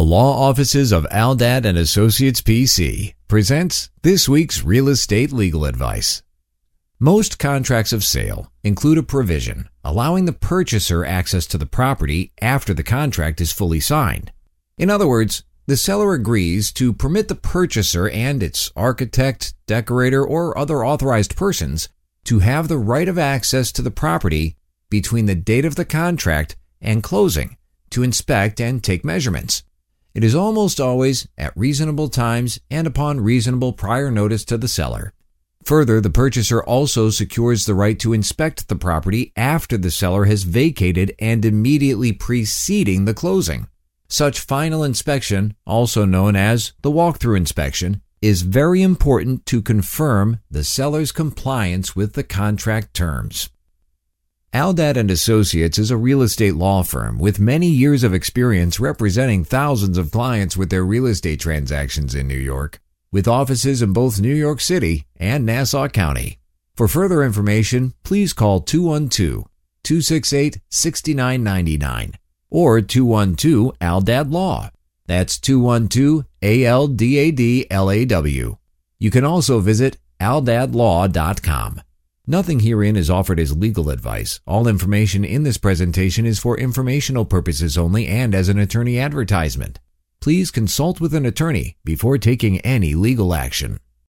The law offices of Aldad and Associates PC presents this week's real estate legal advice. Most contracts of sale include a provision allowing the purchaser access to the property after the contract is fully signed. In other words, the seller agrees to permit the purchaser and its architect, decorator, or other authorized persons to have the right of access to the property between the date of the contract and closing to inspect and take measurements. It is almost always at reasonable times and upon reasonable prior notice to the seller. Further, the purchaser also secures the right to inspect the property after the seller has vacated and immediately preceding the closing. Such final inspection, also known as the walkthrough inspection, is very important to confirm the seller's compliance with the contract terms. Aldad and Associates is a real estate law firm with many years of experience representing thousands of clients with their real estate transactions in New York, with offices in both New York City and Nassau County. For further information, please call 212-268-6999 or 212 Aldad Law. That's 212 ALDADLAW. You can also visit aldadlaw.com. Nothing herein is offered as legal advice. All information in this presentation is for informational purposes only and as an attorney advertisement. Please consult with an attorney before taking any legal action.